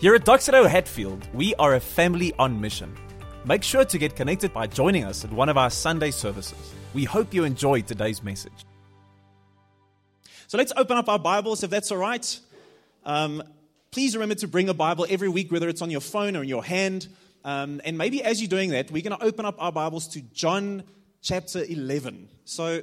Here at Doxa Deo Hatfield, we are a family on mission. Make sure to get connected by joining us at one of our Sunday services. We hope you enjoyed today's message. So let's open up our Bibles if that's all right. Um, please remember to bring a Bible every week, whether it's on your phone or in your hand. Um, and maybe as you're doing that, we're going to open up our Bibles to John chapter 11. So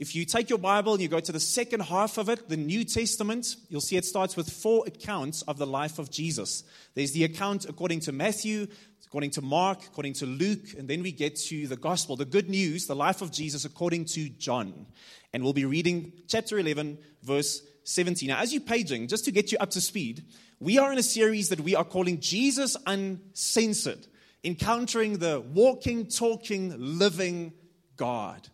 if you take your Bible and you go to the second half of it, the New Testament, you'll see it starts with four accounts of the life of Jesus. There's the account according to Matthew, according to Mark, according to Luke, and then we get to the gospel, the good news, the life of Jesus according to John. And we'll be reading chapter 11, verse 17. Now, as you're paging, just to get you up to speed, we are in a series that we are calling Jesus Uncensored, encountering the walking, talking, living God.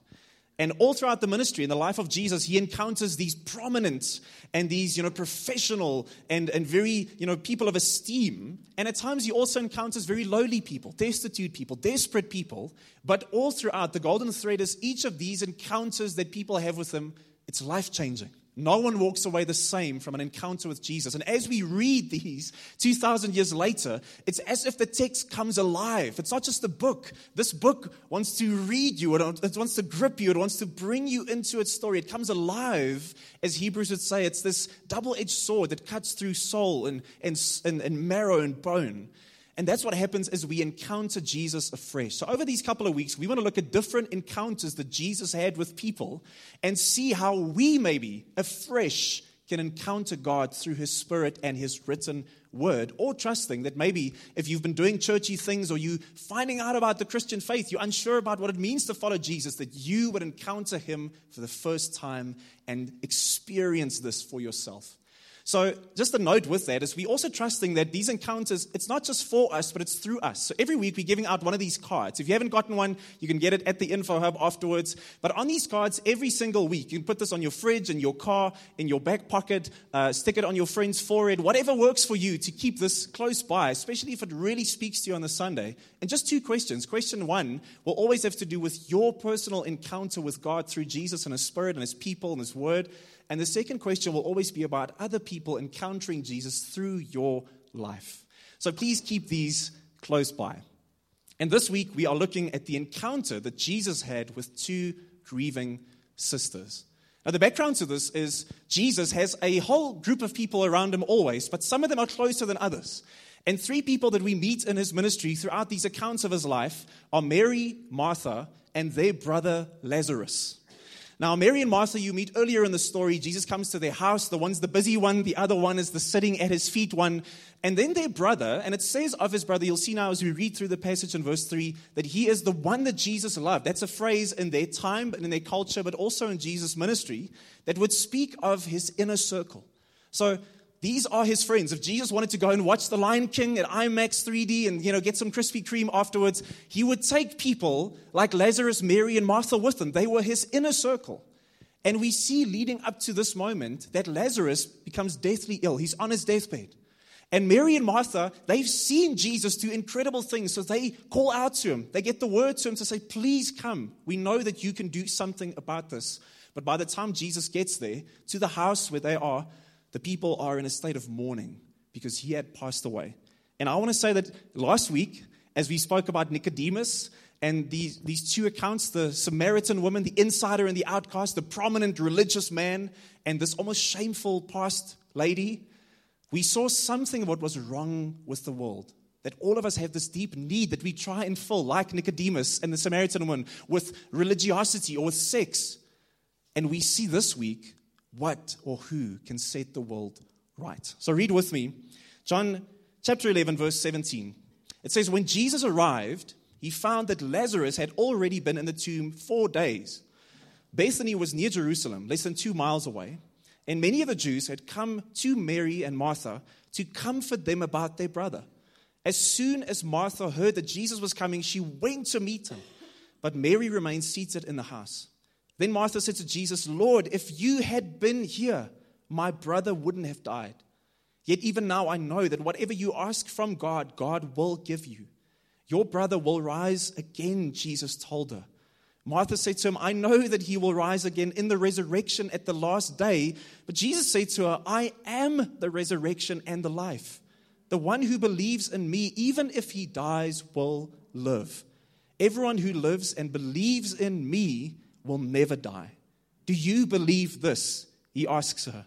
And all throughout the ministry, in the life of Jesus, he encounters these prominent and these, you know, professional and, and very, you know, people of esteem. And at times he also encounters very lowly people, destitute people, desperate people. But all throughout, the golden thread is each of these encounters that people have with him, it's life changing. No one walks away the same from an encounter with Jesus. And as we read these 2,000 years later, it's as if the text comes alive. It's not just a book. This book wants to read you, it wants to grip you, it wants to bring you into its story. It comes alive, as Hebrews would say. It's this double edged sword that cuts through soul and, and, and, and marrow and bone. And that's what happens as we encounter Jesus afresh. So, over these couple of weeks, we want to look at different encounters that Jesus had with people and see how we, maybe afresh, can encounter God through His Spirit and His written word, or trusting that maybe if you've been doing churchy things or you finding out about the Christian faith, you're unsure about what it means to follow Jesus, that you would encounter Him for the first time and experience this for yourself. So, just a note with that is we also trusting that these encounters, it's not just for us, but it's through us. So, every week we're giving out one of these cards. If you haven't gotten one, you can get it at the info hub afterwards. But on these cards, every single week, you can put this on your fridge, in your car, in your back pocket, uh, stick it on your friend's forehead, whatever works for you to keep this close by, especially if it really speaks to you on the Sunday. And just two questions. Question one will always have to do with your personal encounter with God through Jesus and His Spirit and His people and His Word. And the second question will always be about other people encountering Jesus through your life. So please keep these close by. And this week we are looking at the encounter that Jesus had with two grieving sisters. Now, the background to this is Jesus has a whole group of people around him always, but some of them are closer than others. And three people that we meet in his ministry throughout these accounts of his life are Mary, Martha, and their brother Lazarus. Now, Mary and Martha, you meet earlier in the story. Jesus comes to their house. The one's the busy one, the other one is the sitting at his feet one. And then their brother, and it says of his brother, you'll see now as we read through the passage in verse 3, that he is the one that Jesus loved. That's a phrase in their time and in their culture, but also in Jesus' ministry, that would speak of his inner circle. So these are his friends. If Jesus wanted to go and watch The Lion King at IMAX 3D and you know get some Krispy Kreme afterwards, he would take people like Lazarus, Mary, and Martha with him. They were his inner circle. And we see leading up to this moment that Lazarus becomes deathly ill. He's on his deathbed. And Mary and Martha, they've seen Jesus do incredible things, so they call out to him. They get the word to him to say, Please come. We know that you can do something about this. But by the time Jesus gets there to the house where they are, the people are in a state of mourning because he had passed away. And I want to say that last week, as we spoke about Nicodemus and these, these two accounts the Samaritan woman, the insider and the outcast, the prominent religious man, and this almost shameful past lady, we saw something of what was wrong with the world. That all of us have this deep need that we try and fill, like Nicodemus and the Samaritan woman, with religiosity or with sex. And we see this week what or who can set the world right. So read with me John chapter 11, verse 17. It says, When Jesus arrived, he found that Lazarus had already been in the tomb four days. Bethany was near Jerusalem, less than two miles away, and many of the Jews had come to Mary and Martha to comfort them about their brother. As soon as Martha heard that Jesus was coming, she went to meet him, but Mary remained seated in the house. Then Martha said to Jesus, Lord, if you had been here, my brother wouldn't have died. Yet even now I know that whatever you ask from God, God will give you. Your brother will rise again, Jesus told her. Martha said to him, I know that he will rise again in the resurrection at the last day. But Jesus said to her, I am the resurrection and the life. the one who believes in me, even if he dies, will live. Everyone who lives and believes in me will never die. Do you believe this? He asks her.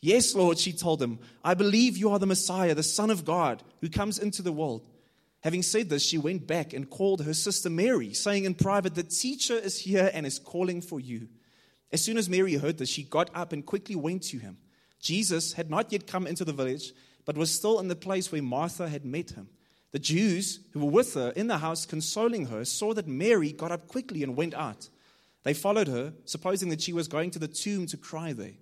Yes, Lord, she told him. I believe you are the Messiah, the Son of God, who comes into the world. Having said this, she went back and called her sister Mary, saying in private, The teacher is here and is calling for you. As soon as Mary heard this, she got up and quickly went to him. Jesus had not yet come into the village, but was still in the place where Martha had met him. The Jews who were with her in the house, consoling her, saw that Mary got up quickly and went out. They followed her, supposing that she was going to the tomb to cry there.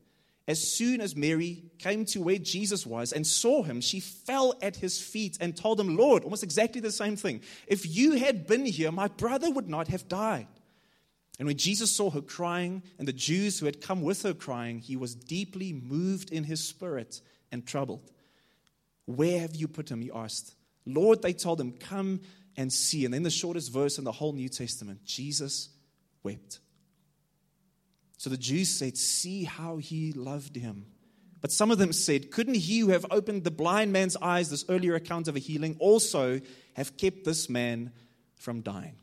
As soon as Mary came to where Jesus was and saw him, she fell at his feet and told him, Lord, almost exactly the same thing. If you had been here, my brother would not have died. And when Jesus saw her crying and the Jews who had come with her crying, he was deeply moved in his spirit and troubled. Where have you put him? He asked. Lord, they told him, Come and see. And then the shortest verse in the whole New Testament Jesus wept. So the Jews said, See how he loved him. But some of them said, Couldn't he who have opened the blind man's eyes, this earlier account of a healing, also have kept this man from dying?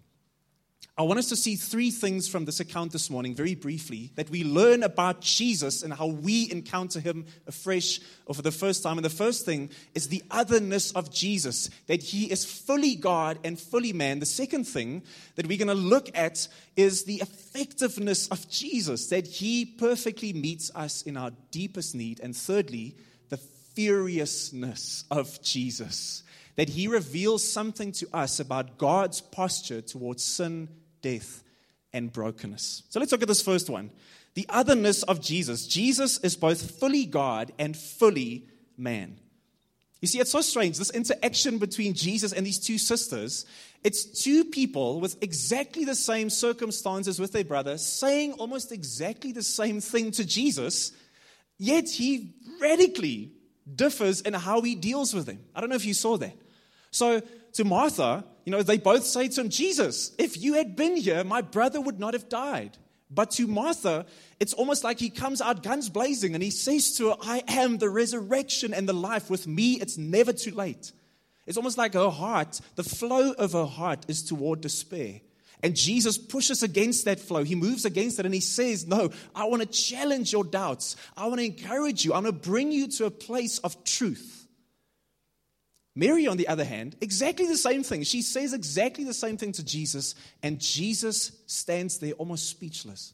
I want us to see three things from this account this morning, very briefly, that we learn about Jesus and how we encounter him afresh or for the first time. And the first thing is the otherness of Jesus, that he is fully God and fully man. The second thing that we're going to look at is the effectiveness of Jesus, that he perfectly meets us in our deepest need. And thirdly, the furiousness of Jesus, that he reveals something to us about God's posture towards sin death, and brokenness. So let's look at this first one the otherness of Jesus. Jesus is both fully God and fully man. You see, it's so strange, this interaction between Jesus and these two sisters. It's two people with exactly the same circumstances with their brother saying almost exactly the same thing to Jesus, yet he radically differs in how he deals with them. I don't know if you saw that. So, to Martha, you know, they both say to him, Jesus, if you had been here, my brother would not have died. But to Martha, it's almost like he comes out guns blazing and he says to her, I am the resurrection and the life. With me, it's never too late. It's almost like her heart, the flow of her heart is toward despair. And Jesus pushes against that flow. He moves against it and he says, No, I want to challenge your doubts. I want to encourage you. I want to bring you to a place of truth. Mary, on the other hand, exactly the same thing. She says exactly the same thing to Jesus, and Jesus stands there almost speechless.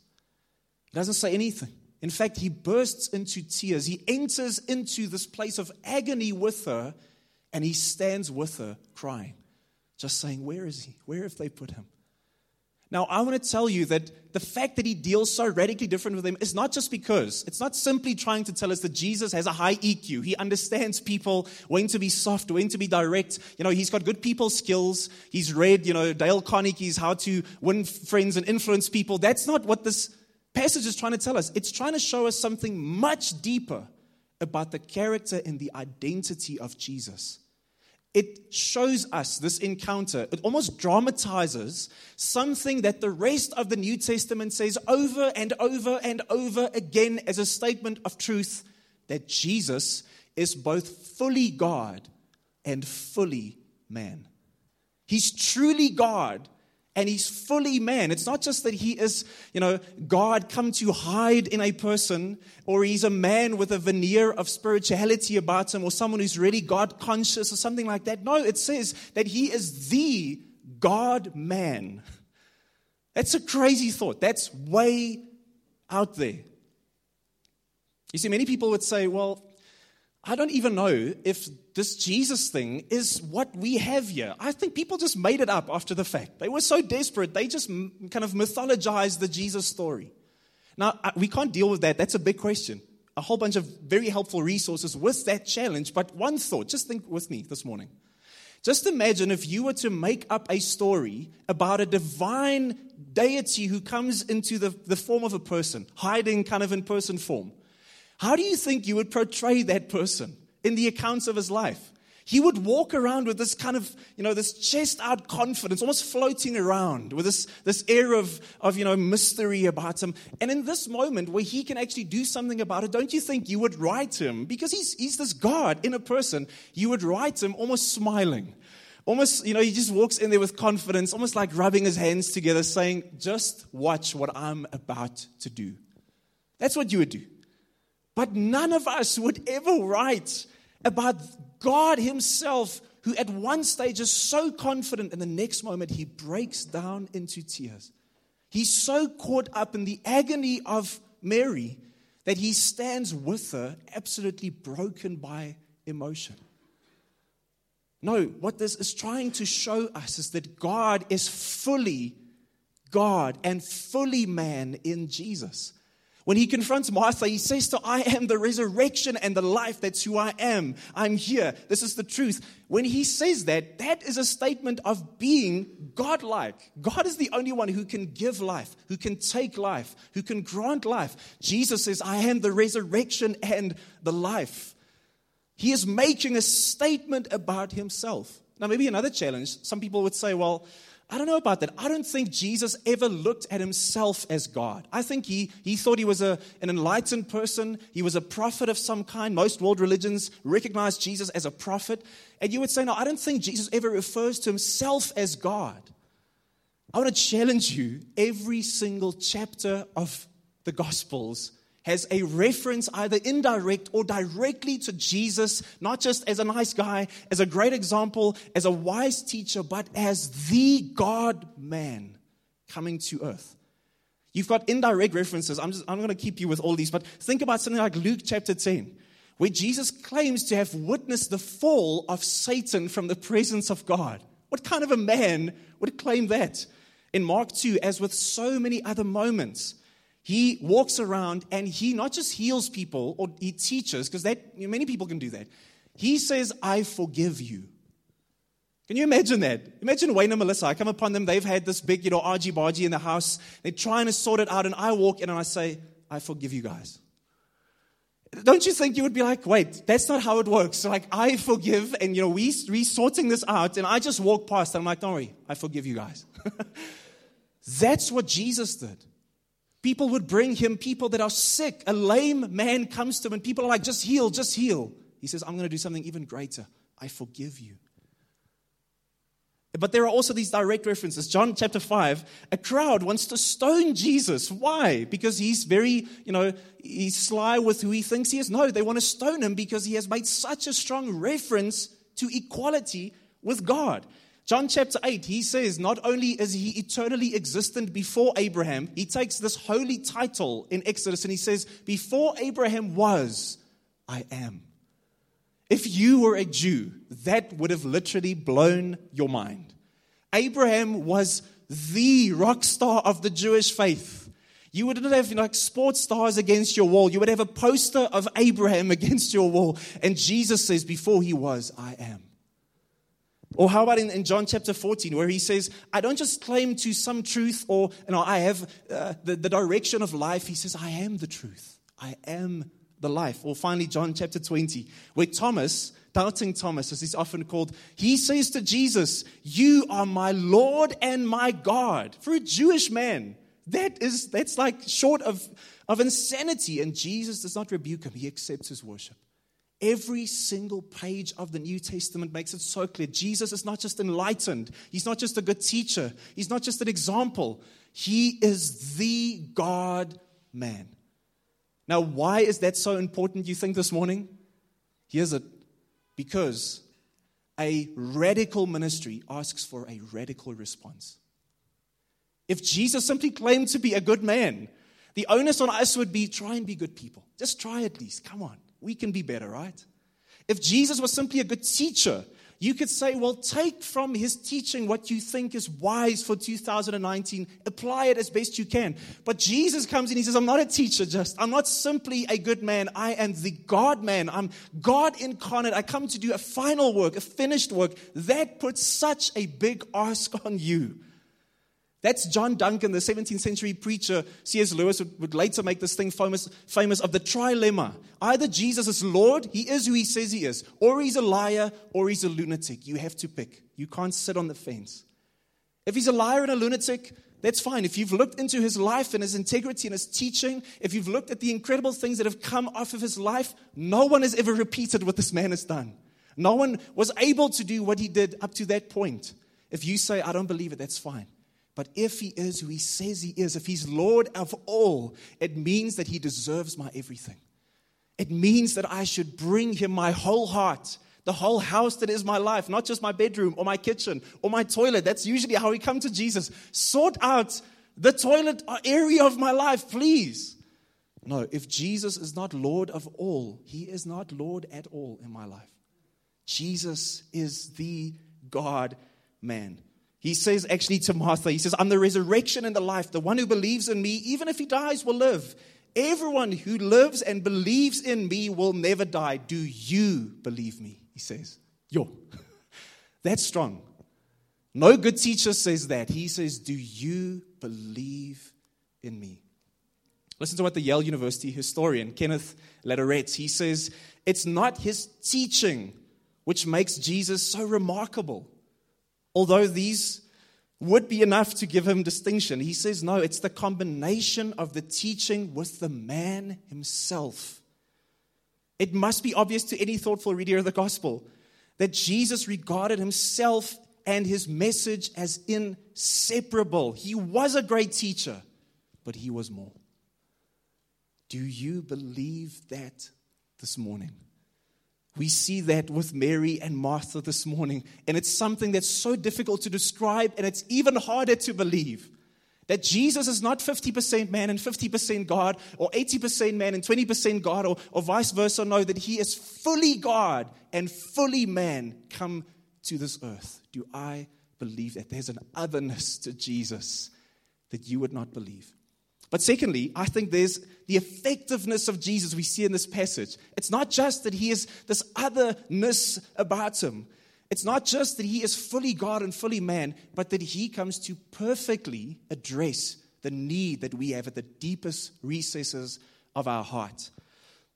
He doesn't say anything. In fact, he bursts into tears. He enters into this place of agony with her, and he stands with her crying, just saying, Where is he? Where have they put him? Now, I want to tell you that the fact that he deals so radically different with them is not just because, it's not simply trying to tell us that Jesus has a high EQ. He understands people, when to be soft, when to be direct. You know, he's got good people skills. He's read, you know, Dale Carnegie's How to Win Friends and Influence People. That's not what this passage is trying to tell us. It's trying to show us something much deeper about the character and the identity of Jesus it shows us this encounter. It almost dramatizes something that the rest of the New Testament says over and over and over again as a statement of truth that Jesus is both fully God and fully man. He's truly God and he's fully man. It's not just that he is, you know, God come to hide in a person, or he's a man with a veneer of spirituality about him, or someone who's really God conscious, or something like that. No, it says that he is the God man. That's a crazy thought. That's way out there. You see, many people would say, well, I don't even know if this Jesus thing is what we have here. I think people just made it up after the fact. They were so desperate, they just kind of mythologized the Jesus story. Now, uh, we can't deal with that. That's a big question. A whole bunch of very helpful resources with that challenge. But one thought, just think with me this morning. Just imagine if you were to make up a story about a divine deity who comes into the, the form of a person, hiding kind of in person form. How do you think you would portray that person in the accounts of his life? he would walk around with this kind of, you know, this chest out confidence, almost floating around with this, this air of, of, you know, mystery about him. And in this moment where he can actually do something about it, don't you think you would write him? Because he's, he's this God in a person, you would write him almost smiling. Almost, you know, he just walks in there with confidence, almost like rubbing his hands together, saying, Just watch what I'm about to do. That's what you would do. But none of us would ever write about God Himself, who at one stage is so confident, and the next moment he breaks down into tears. He's so caught up in the agony of Mary that he stands with her, absolutely broken by emotion. No, what this is trying to show us is that God is fully God and fully man in Jesus. When he confronts Martha, he says to I am the resurrection and the life. That's who I am. I'm here. This is the truth. When he says that, that is a statement of being godlike. God is the only one who can give life, who can take life, who can grant life. Jesus says, I am the resurrection and the life. He is making a statement about himself. Now, maybe another challenge. Some people would say, well, I don't know about that. I don't think Jesus ever looked at himself as God. I think he, he thought he was a, an enlightened person. He was a prophet of some kind. Most world religions recognize Jesus as a prophet. And you would say, no, I don't think Jesus ever refers to himself as God. I want to challenge you every single chapter of the Gospels has a reference, either indirect or directly, to Jesus, not just as a nice guy, as a great example, as a wise teacher, but as the God man coming to earth. You've got indirect references. I'm, just, I'm going to keep you with all these, but think about something like Luke chapter 10, where Jesus claims to have witnessed the fall of Satan from the presence of God. What kind of a man would claim that? In Mark 2, as with so many other moments, he walks around and he not just heals people or he teaches, because that you know, many people can do that. He says, I forgive you. Can you imagine that? Imagine Wayne and Melissa. I come upon them, they've had this big, you know, argy bargy in the house. They're trying to sort it out, and I walk in and I say, I forgive you guys. Don't you think you would be like, wait, that's not how it works? So like, I forgive, and you know, we we sorting this out, and I just walk past, and I'm like, don't worry, I forgive you guys. that's what Jesus did. People would bring him people that are sick. A lame man comes to him, and people are like, just heal, just heal. He says, I'm going to do something even greater. I forgive you. But there are also these direct references. John chapter 5, a crowd wants to stone Jesus. Why? Because he's very, you know, he's sly with who he thinks he is. No, they want to stone him because he has made such a strong reference to equality with God. John chapter 8, he says, not only is he eternally existent before Abraham, he takes this holy title in Exodus and he says, Before Abraham was, I am. If you were a Jew, that would have literally blown your mind. Abraham was the rock star of the Jewish faith. You wouldn't have you know, like sports stars against your wall. You would have a poster of Abraham against your wall. And Jesus says, Before he was, I am. Or how about in, in, John chapter 14, where he says, I don't just claim to some truth or you know, I have uh, the, the direction of life. He says, I am the truth. I am the life. Or finally, John chapter 20, where Thomas, doubting Thomas, as he's often called, he says to Jesus, You are my Lord and my God. For a Jewish man, that is, that's like short of, of insanity. And Jesus does not rebuke him, he accepts his worship. Every single page of the New Testament makes it so clear. Jesus is not just enlightened, he's not just a good teacher, he's not just an example. He is the God man. Now, why is that so important, you think, this morning? Here's it because a radical ministry asks for a radical response. If Jesus simply claimed to be a good man, the onus on us would be try and be good people. Just try at least. Come on we can be better, right? If Jesus was simply a good teacher, you could say, well, take from his teaching what you think is wise for 2019, apply it as best you can. But Jesus comes in, he says, I'm not a teacher just. I'm not simply a good man. I am the God man. I'm God incarnate. I come to do a final work, a finished work. That puts such a big ask on you That's John Duncan, the 17th century preacher. C.S. Lewis would, would, later make this thing famous, famous of the trilemma. Either Jesus is Lord, he is who he says he is, or he's a liar, or he's a lunatic. You have to pick. You can't sit on the fence. If he's a liar and a lunatic, that's fine. If you've looked into his life and his integrity and his teaching, if you've looked at the incredible things that have come off of his life, no one has ever repeated what this man has done. No one was able to do what he did up to that point. If you say, I don't believe it, that's fine. But if he is who he says he is, if he's Lord of all, it means that he deserves my everything. It means that I should bring him my whole heart, the whole house that is my life, not just my bedroom or my kitchen or my toilet. That's usually how we come to Jesus. Sort out the toilet area of my life, please. No, if Jesus is not Lord of all, he is not Lord at all in my life. Jesus is the God man. He says actually to Martha, He says, I'm the resurrection and the life. The one who believes in me, even if he dies, will live. Everyone who lives and believes in me will never die. Do you believe me? He says. Yo, that's strong. No good teacher says that. He says, Do you believe in me? Listen to what the Yale University historian Kenneth Latourette, he says, it's not his teaching which makes Jesus so remarkable. Although these would be enough to give him distinction, he says, no, it's the combination of the teaching with the man himself. It must be obvious to any thoughtful reader of the gospel that Jesus regarded himself and his message as inseparable. He was a great teacher, but he was more. Do you believe that this morning? We see that with Mary and Martha this morning. And it's something that's so difficult to describe, and it's even harder to believe. That Jesus is not 50% man and 50% God, or 80% man and 20% God, or, or vice versa. No, that he is fully God and fully man come to this earth. Do I believe that? There's an otherness to Jesus that you would not believe. But secondly, I think there's the effectiveness of Jesus we see in this passage. It's not just that he is this otherness about him. It's not just that he is fully God and fully man, but that he comes to perfectly address the need that we have at the deepest recesses of our heart.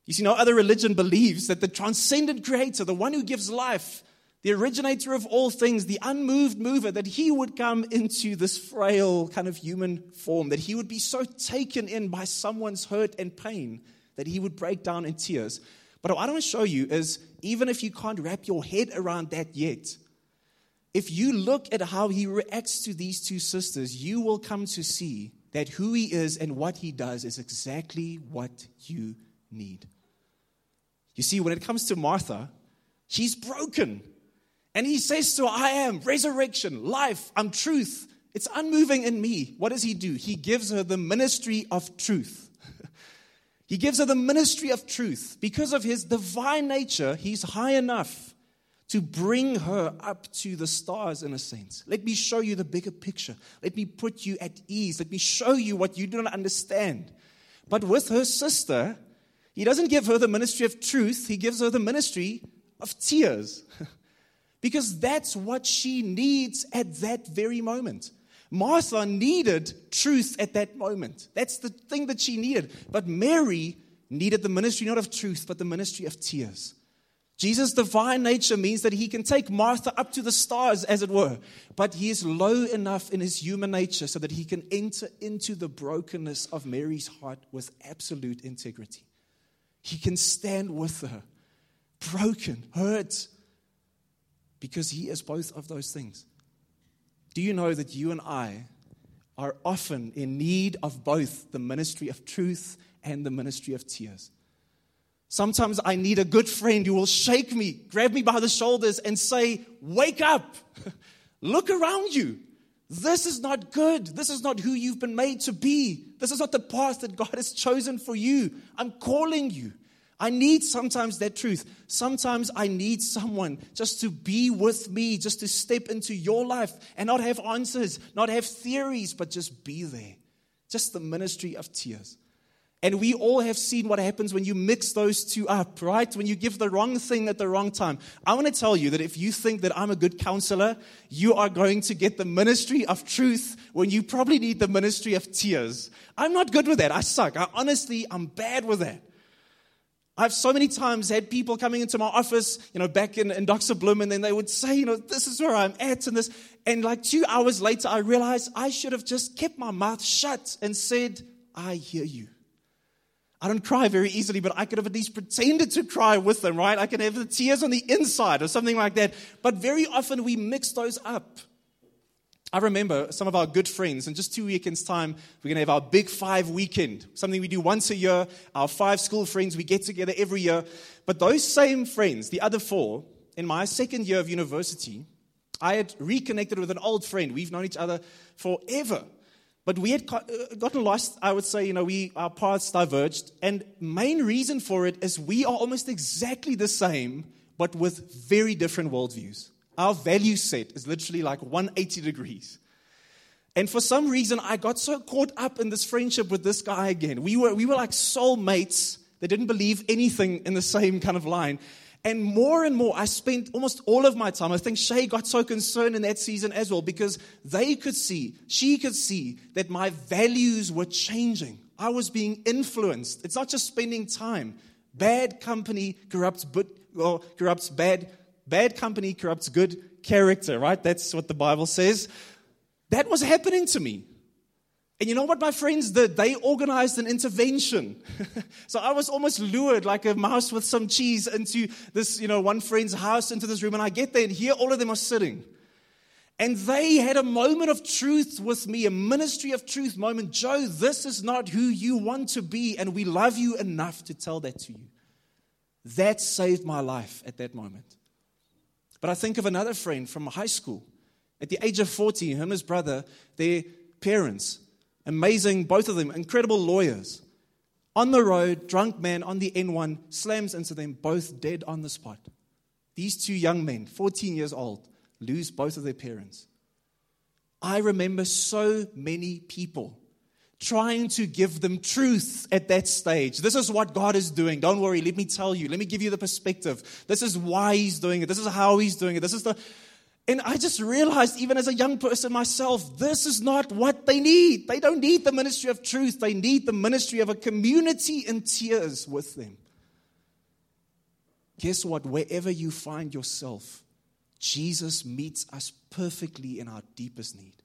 You see, no other religion believes that the transcendent creator, the one who gives life, the originator of all things, the unmoved mover, that he would come into this frail kind of human form, that he would be so taken in by someone's hurt and pain that he would break down in tears. But what I want to show you is even if you can't wrap your head around that yet, if you look at how he reacts to these two sisters, you will come to see that who he is and what he does is exactly what you need. You see, when it comes to Martha, she's broken. And he says to her, I am resurrection, life, I'm truth. It's unmoving in me. What does he do? He gives her the ministry of truth. he gives her the ministry of truth. Because of his divine nature, he's high enough to bring her up to the stars in a sense. Let me show you the bigger picture. Let me put you at ease. Let me show you what you do not understand. But with her sister, he doesn't give her the ministry of truth, he gives her the ministry of tears. because that's what she needs at that very moment. Martha needed truth at that moment. That's the thing that she needed. But Mary needed the ministry not of truth, but the ministry of tears. Jesus' divine nature means that he can take Martha up to the stars, as it were, but he is low enough in his human nature so that he can enter into the brokenness of Mary's heart with absolute integrity. He can stand with her, broken, hurt, because He is both of those things. Do you know that you and I are often in need of both the ministry of truth and the ministry of tears? Sometimes I need a good friend who will shake me, grab me by the shoulders, and say, Wake up! Look around you. This is not good. This is not who you've been made to be. This is not the path that God has chosen for you. I'm calling you. I need sometimes that truth. Sometimes I need someone just to be with me, just to step into your life and not have answers, not have theories, but just be there. Just the ministry of tears. And we all have seen what happens when you mix those two up, right? When you give the wrong thing at the wrong time. I want to tell you that if you think that I'm a good counselor, you are going to get the ministry of truth when you probably need the ministry of tears. I'm not good with that. I suck. I honestly, I'm bad with that. I've so many times had people coming into my office, you know, back in, in Dr. Bloom, and then they would say, you know, this is where I'm at, and this. And like two hours later, I realized I should have just kept my mouth shut and said, I hear you. I don't cry very easily, but I could have at least pretended to cry with them, right? I can have the tears on the inside or something like that. But very often we mix those up. I remember some of our good friends, in just two weekends' time, we're going to have our Big Five weekend, something we do once a year. Our five school friends, we get together every year. But those same friends, the other four, in my second year of university, I had reconnected with an old friend. We've known each other forever. But we had uh, gotten lost. I would say, you know, we, our paths diverged. And main reason for it is we are almost exactly the same, but with very different worldviews. Our value set is literally like 180 degrees. And for some reason, I got so caught up in this friendship with this guy again. We were, we were like soulmates that didn't believe anything in the same kind of line. And more and more, I spent almost all of my time. I think Shay got so concerned in that season as well because they could see, she could see that my values were changing. I was being influenced. It's not just spending time. Bad company corrupts, but, well, corrupts bad. Bad company corrupts good character, right? That's what the Bible says. That was happening to me. And you know what my friends did? They organized an intervention. so I was almost lured like a mouse with some cheese into this, you know, one friend's house, into this room. And I get there and here all of them are sitting. And they had a moment of truth with me, a ministry of truth moment. Joe, this is not who you want to be. And we love you enough to tell that to you. That saved my life at that moment. But I think of another friend from high school. At the age of 40, him and his brother, their parents Amazing, both of them, incredible lawyers. On the road, drunk man on the N1 slams into them, both dead on the spot. These two young men, 14 years old, lose both of their parents. I remember so many people trying to give them truth at that stage. This is what God is doing. Don't worry, let me tell you. Let me give you the perspective. This is why He's doing it. This is how He's doing it. This is the and I just realized, even as a young person myself, this is not what they need. They don't need the ministry of truth, they need the ministry of a community in tears with them. Guess what? Wherever you find yourself, Jesus meets us perfectly in our deepest need.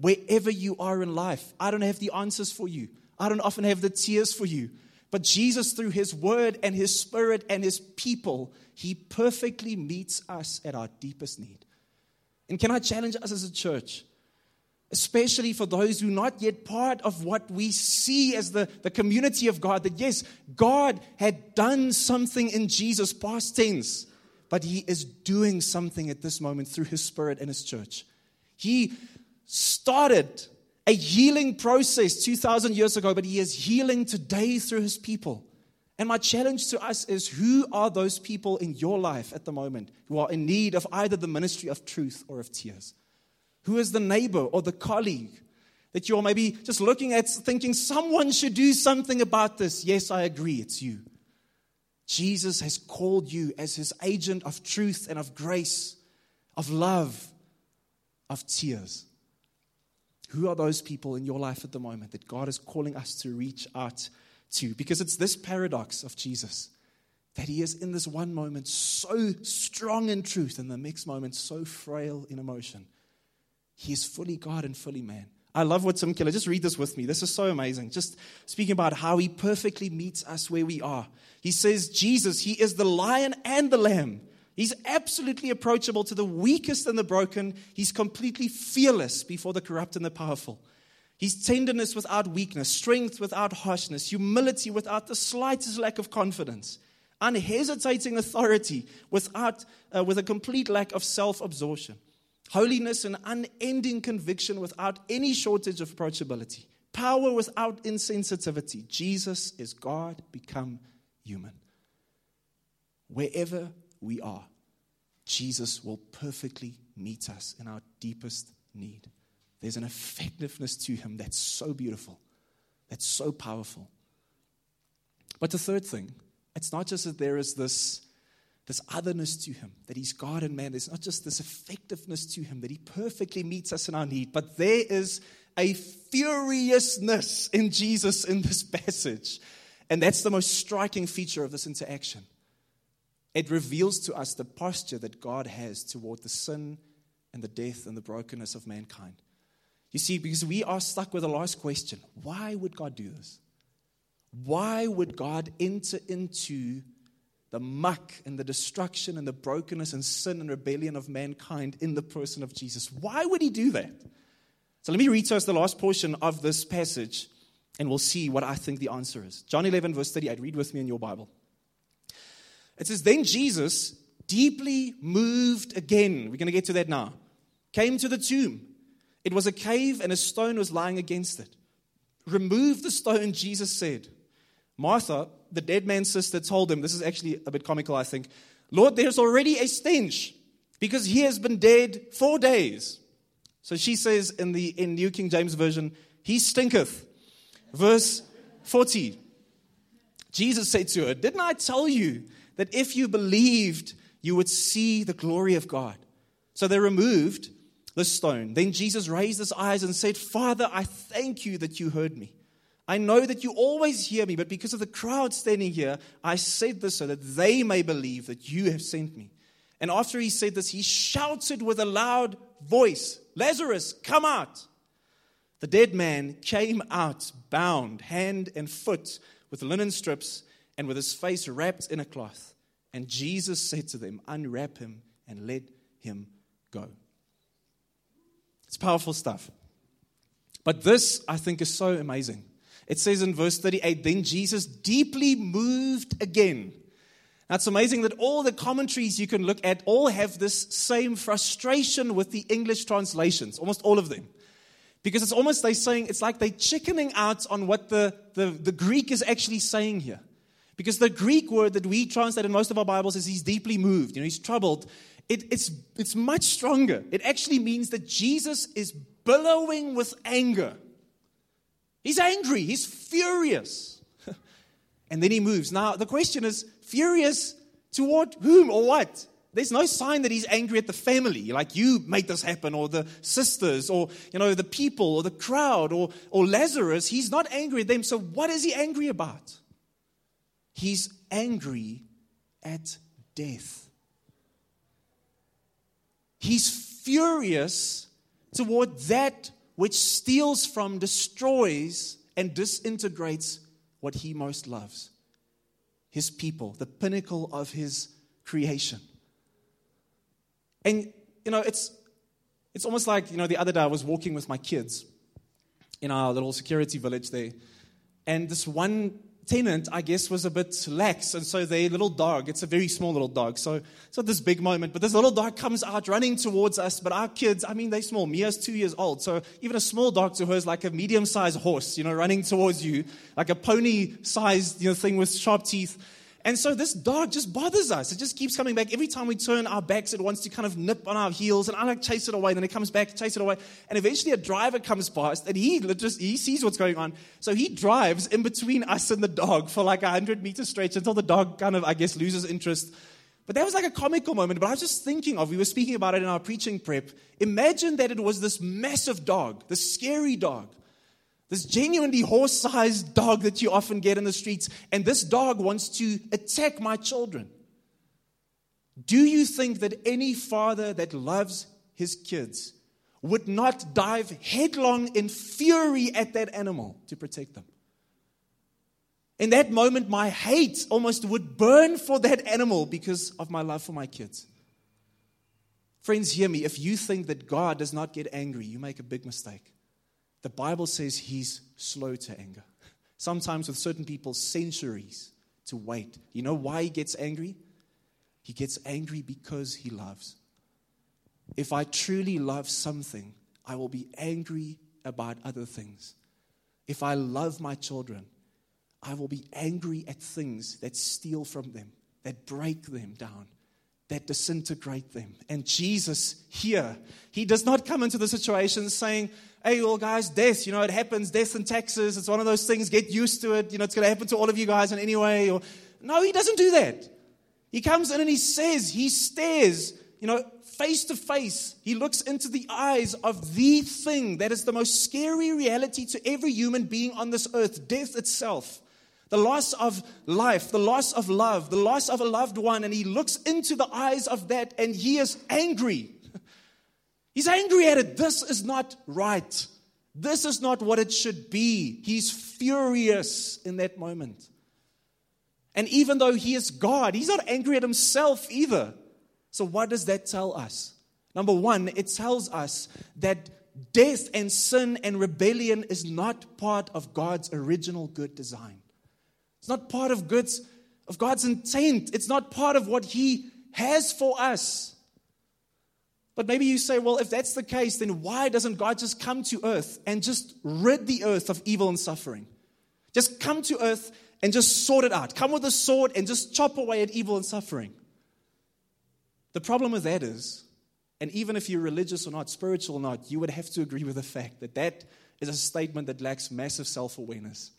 Wherever you are in life, I don't have the answers for you, I don't often have the tears for you. But Jesus, through His Word and His Spirit and His people, He perfectly meets us at our deepest need. And can I challenge us as a church? Especially for those who are not yet part of what we see as the, the community of God, that yes, God had done something in Jesus, past tense, but He is doing something at this moment through His Spirit and His church. He started a healing process 2,000 years ago, but He is healing today through His people. And my challenge to us is who are those people in your life at the moment who are in need of either the ministry of truth or of tears? Who is the neighbor or the colleague that you're maybe just looking at thinking someone should do something about this? Yes, I agree, it's you. Jesus has called you as his agent of truth and of grace, of love, of tears. Who are those people in your life at the moment that God is calling us to reach out to because it's this paradox of Jesus that he is in this one moment so strong in truth and the next moment so frail in emotion. He is fully God and fully man. I love what Tim Keller, just read this with me. This is so amazing. Just speaking about how he perfectly meets us where we are. He says, Jesus, he is the lion and the lamb. He's absolutely approachable to the weakest and the broken. He's completely fearless before the corrupt and the powerful. He's tenderness without weakness, strength without harshness, humility without the slightest lack of confidence, unhesitating authority without, uh, with a complete lack of self absorption, holiness and unending conviction without any shortage of approachability, power without insensitivity. Jesus is God become human. Wherever we are, Jesus will perfectly meet us in our deepest need. There's an effectiveness to him that's so beautiful, that's so powerful. But the third thing, it's not just that there is this, this otherness to him, that he's God and man. There's not just this effectiveness to him, that he perfectly meets us in our need, but there is a furiousness in Jesus in this passage. And that's the most striking feature of this interaction. It reveals to us the posture that God has toward the sin and the death and the brokenness of mankind. You see, because we are stuck with the last question why would God do this? Why would God enter into the muck and the destruction and the brokenness and sin and rebellion of mankind in the person of Jesus? Why would he do that? So let me read to us the last portion of this passage and we'll see what I think the answer is. John 11, verse 38. Read with me in your Bible. It says, Then Jesus, deeply moved again, we're going to get to that now, came to the tomb. It was a cave and a stone was lying against it. Remove the stone, Jesus said. Martha, the dead man's sister, told him, this is actually a bit comical, I think, Lord, there's already a stench because he has been dead four days. So she says in the in New King James Version, he stinketh. Verse 40. Jesus said to her, Didn't I tell you that if you believed, you would see the glory of God? So they removed the stone. Then Jesus raised his eyes and said, Father, I thank you that you heard me. I know that you always hear me, but because of the crowd standing here, I said this so that they may believe that you have sent me. And after he said this, he shouted with a loud voice, Lazarus, come out. The dead man came out bound, hand and foot, with linen strips and with his face wrapped in a cloth. And Jesus said to them, Unwrap him and let him go. It's powerful stuff. But this, I think, is so amazing. It says in verse 38 Then Jesus, deeply moved again. Now, it's amazing that all the commentaries you can look at all have this same frustration with the English translations, almost all of them. Because it's almost they saying, it's like they're chickening out on what the, the, the Greek is actually saying here. Because the Greek word that we translate in most of our Bibles is he's deeply moved, you know, he's troubled. It, it's, it's much stronger. It actually means that Jesus is billowing with anger. He's angry, he's furious. and then he moves. Now, the question is furious toward whom or what? There's no sign that he's angry at the family, like you made this happen, or the sisters, or you know, the people, or the crowd, or, or Lazarus. He's not angry at them. So what is he angry about? He's angry at death. He's furious toward that which steals from, destroys, and disintegrates what he most loves his people, the pinnacle of his creation. And, you know, it's, it's almost like, you know, the other day I was walking with my kids in our little security village there. And this one tenant, I guess, was a bit lax. And so their little dog, it's a very small little dog. So it's not this big moment, but this little dog comes out running towards us. But our kids, I mean, they're small. Mia's two years old. So even a small dog to her is like a medium sized horse, you know, running towards you, like a pony sized, you know, thing with sharp teeth. And so this dog just bothers us. It just keeps coming back. Every time we turn our backs, it wants to kind of nip on our heels. And I like chase it away. Then it comes back, chase it away. And eventually a driver comes past and he just, he sees what's going on. So he drives in between us and the dog for like a hundred meter stretch until the dog kind of, I guess, loses interest. But that was like a comical moment. But I was just thinking of, we were speaking about it in our preaching prep. Imagine that it was this massive dog, this scary dog this genuinely horse sized dog that you often get in the streets, and this dog wants to attack my children. Do you think that any father that loves his kids would not dive headlong in fury at that animal to protect them? In that moment, my hate almost would burn for that animal because of my love for my kids. Friends, hear me. If you think that God does not get angry, you make a big mistake. The Bible says he's slow to anger. Sometimes with certain people, centuries to wait. You know why he gets angry? He gets angry because he loves. If I truly love something, I will be angry about other things. If I love my children, I will be angry at things that steal from them, that break them down. that disintegrate them. And Jesus here, he does not come into the situation saying, Hey, well, guys, death, you know, it happens, death in Texas, it's one of those things, get used to it, you know, it's going to happen to all of you guys in any way. Or, no, he doesn't do that. He comes in and he says, he stares, you know, face to face. He looks into the eyes of the thing that is the most scary reality to every human being on this earth death itself. The loss of life, the loss of love, the loss of a loved one. And he looks into the eyes of that and he is angry. He's angry at it. This is not right. This is not what it should be. He's furious in that moment. And even though he is God, he's not angry at himself either. So, what does that tell us? Number one, it tells us that death and sin and rebellion is not part of God's original good design. It's not part of God's, of God's intent. It's not part of what He has for us. But maybe you say, well, if that's the case, then why doesn't God just come to earth and just rid the earth of evil and suffering? Just come to earth and just sort it out. Come with a sword and just chop away at evil and suffering. The problem with that is, and even if you're religious or not, spiritual or not, you would have to agree with the fact that that is a statement that lacks massive self awareness.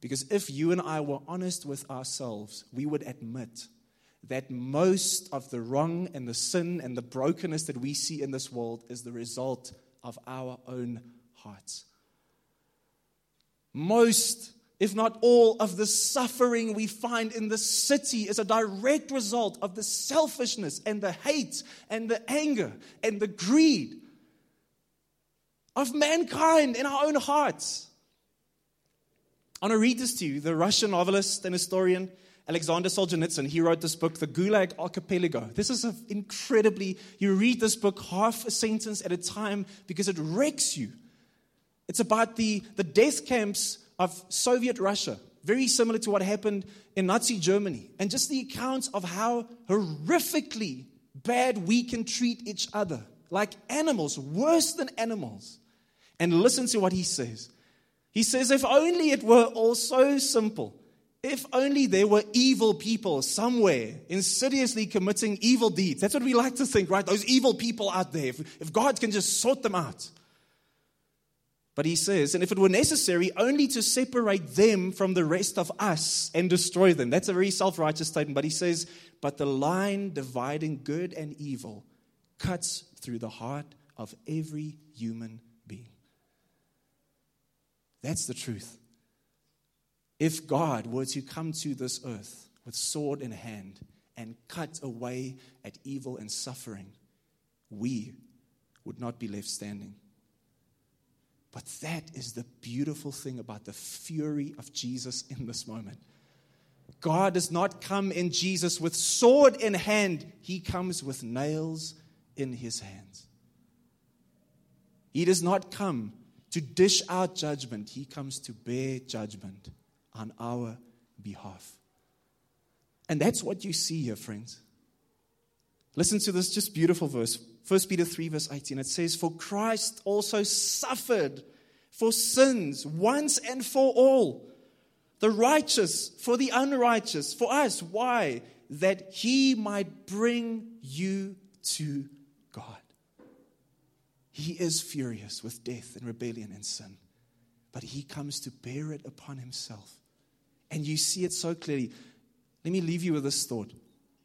Because if you and I were honest with ourselves, we would admit that most of the wrong and the sin and the brokenness that we see in this world is the result of our own hearts. Most, if not all, of the suffering we find in the city is a direct result of the selfishness and the hate and the anger and the greed of mankind in our own hearts. I want to read this to you. The Russian novelist and historian Alexander Solzhenitsyn, he wrote this book, The Gulag Archipelago. This is an incredibly, you read this book half a sentence at a time because it wrecks you. It's about the, the death camps of Soviet Russia, very similar to what happened in Nazi Germany, and just the accounts of how horrifically bad we can treat each other, like animals, worse than animals. And listen to what he says. He says, If only it were all so simple. If only there were evil people somewhere insidiously committing evil deeds. That's what we like to think, right? Those evil people out there. If, if God can just sort them out. But he says, and if it were necessary, only to separate them from the rest of us and destroy them. That's a very self righteous statement. But he says, but the line dividing good and evil cuts through the heart of every human being. that's the truth. If God were to come to this earth with sword in hand and cut away at evil and suffering, we would not be left standing. But that is the beautiful thing about the fury of Jesus in this moment. God does not come in Jesus with sword in hand, He comes with nails in His hands. He does not come to dish out judgment, he comes to bear judgment on our behalf. And that's what you see here, friends. Listen to this just beautiful verse. 1 Peter 3, verse 18. It says, For Christ also suffered for sins once and for all, the righteous for the unrighteous, for us. Why? That he might bring you to God. He is furious with death and rebellion and sin, but he comes to bear it upon himself. And you see it so clearly. Let me leave you with this thought.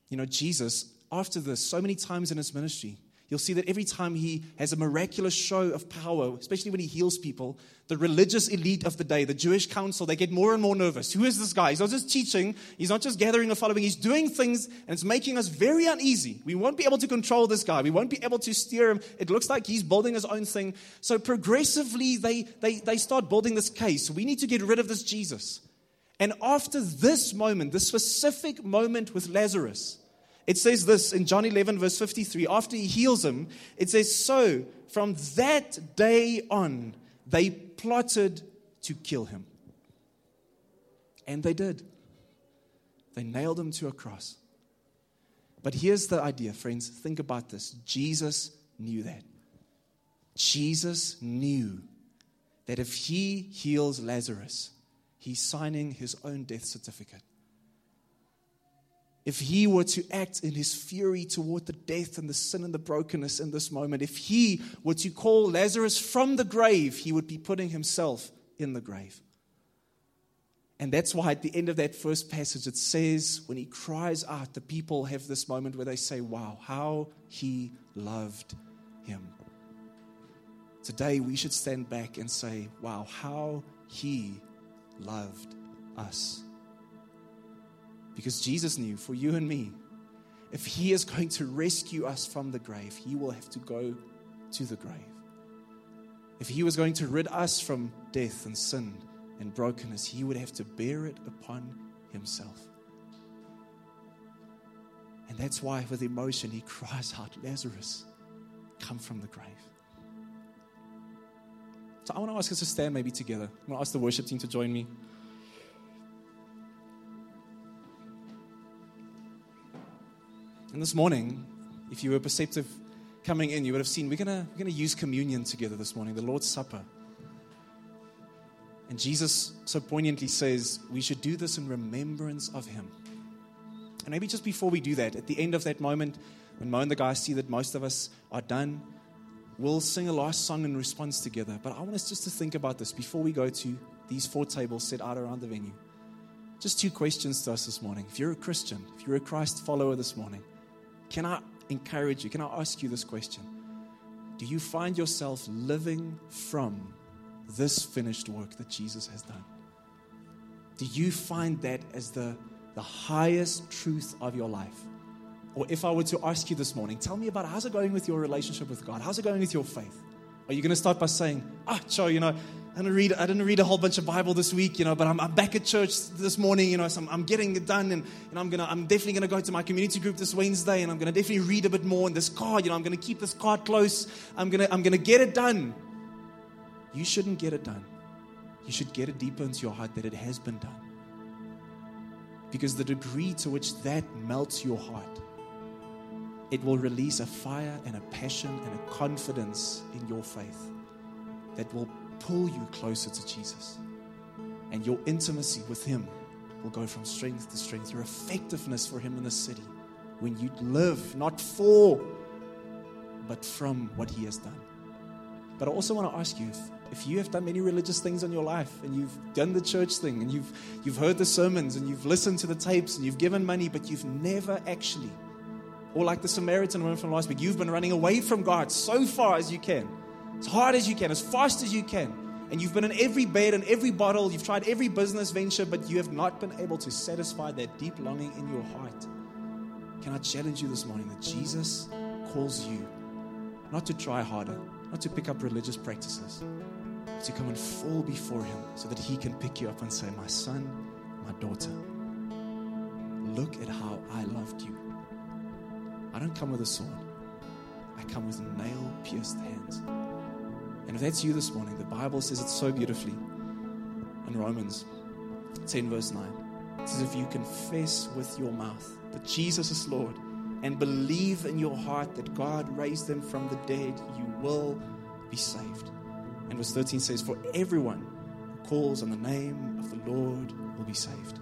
You know, Jesus, after this, so many times in his ministry, You'll see that every time he has a miraculous show of power, especially when he heals people, the religious elite of the day, the Jewish council, they get more and more nervous. Who is this guy? He's not just teaching, he's not just gathering a following, he's doing things and it's making us very uneasy. We won't be able to control this guy, we won't be able to steer him. It looks like he's building his own thing. So progressively, they, they, they start building this case. We need to get rid of this Jesus. And after this moment, this specific moment with Lazarus, it says this in John 11, verse 53. After he heals him, it says, So from that day on, they plotted to kill him. And they did. They nailed him to a cross. But here's the idea, friends. Think about this. Jesus knew that. Jesus knew that if he heals Lazarus, he's signing his own death certificate. if he were to act in his fury toward the death and the sin and the brokenness in this moment, if he were to call Lazarus from the grave, he would be putting himself in the grave. And that's why at the end of that first passage, it says, when he cries out, the people have this moment where they say, Wow, how he loved him. Today, we should stand back and say, Wow, how he loved us. Because Jesus knew for you and me, if He is going to rescue us from the grave, He will have to go to the grave. If He was going to rid us from death and sin and brokenness, He would have to bear it upon Himself. And that's why, with emotion, He cries out, Lazarus, come from the grave. So I want to ask us to stand maybe together. I want to ask the worship team to join me. And this morning, if you were perceptive coming in, you would have seen we're going we're going to use communion together this morning, the Lord's Supper. And Jesus so poignantly says we should do this in remembrance of Him. And maybe just before we do that, at the end of that moment, when Mo and the guys see that most of us are done, we'll sing a last song in response together. But I want us just to think about this before we go to these four tables set out around the venue. Just two questions to us this morning. If you're a Christian, if you're a Christ follower this morning, can I encourage you? Can I ask you this question? Do you find yourself living from this finished work that Jesus has done? Do you find that as the, the highest truth of your life? Or if I were to ask you this morning, tell me about how's it going with your relationship with God? How's it going with your faith? Are you going to start by saying, ah, Joe, you know, I didn't read, I didn't read a whole bunch of Bible this week, you know, but I'm, I'm back at church this morning, you know, so I'm, I'm getting it done and, and I'm, gonna, I'm definitely going to go to my community group this Wednesday and I'm going to definitely read a bit more in this card, you know, I'm going to keep this card close. I'm going to I'm going to get it done. You shouldn't get it done. You should get it deeper into your heart that it has been done. Because the degree to which that melts your heart, it will release a fire and a passion and a confidence in your faith that will pull you closer to Jesus. And your intimacy with Him will go from strength to strength. Your effectiveness for Him in the city when you live not for, but from what He has done. But I also want to ask you if, if you have done many religious things in your life and you've done the church thing and you've, you've heard the sermons and you've listened to the tapes and you've given money, but you've never actually, or like the Samaritan woman from last week, you've been running away from God so far as you can as hard as you can, as fast as you can. And you've been in every bed and every bottle, you've tried every business venture, but you have not been able to satisfy that deep longing in your heart. Can I challenge you this morning that Jesus calls you not to try harder, not to pick up religious practices, but to come and fall before Him so that He can pick you up and say, My son, my daughter, look at how I loved you. I don't come with a sword, I come with nail pierced hands. And if that's you this morning, the Bible says it so beautifully in Romans 10, verse 9. It says, If you confess with your mouth that Jesus is Lord and believe in your heart that God raised him from the dead, you will be saved. And verse 13 says, For everyone who calls on the name of the Lord will be saved.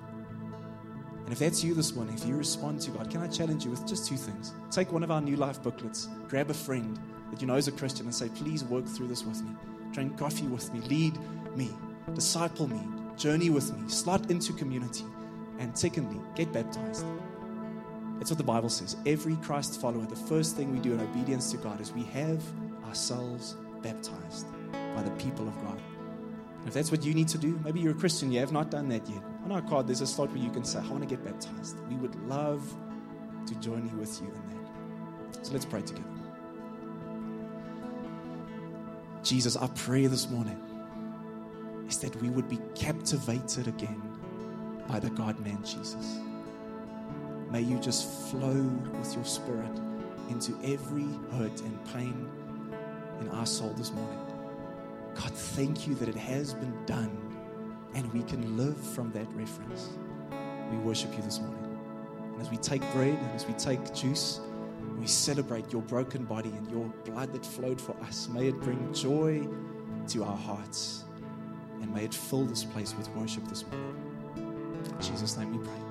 And if that's you this morning, if you respond to God, can I challenge you with just two things? Take one of our new life booklets, grab a friend, that you know is a Christian and say, please work through this with me. Drink coffee with me. Lead me. Disciple me. Journey with me. Slot into community. And secondly, get baptized. That's what the Bible says. Every Christ follower, the first thing we do in obedience to God is we have ourselves baptized by the people of God. And if that's what you need to do, maybe you're a Christian, you have not done that yet. On our card, there's a slot where you can say, I want to get baptized. We would love to join you with you in that. So let's pray together. Jesus, I pray this morning is that we would be captivated again by the God man Jesus. May you just flow with your spirit into every hurt and pain in our soul this morning. God, thank you that it has been done and we can live from that reference. We worship you this morning. And as we take bread and as we take juice, we celebrate your broken body and your blood that flowed for us. May it bring joy to our hearts and may it fill this place with worship this morning. In Jesus' name we pray.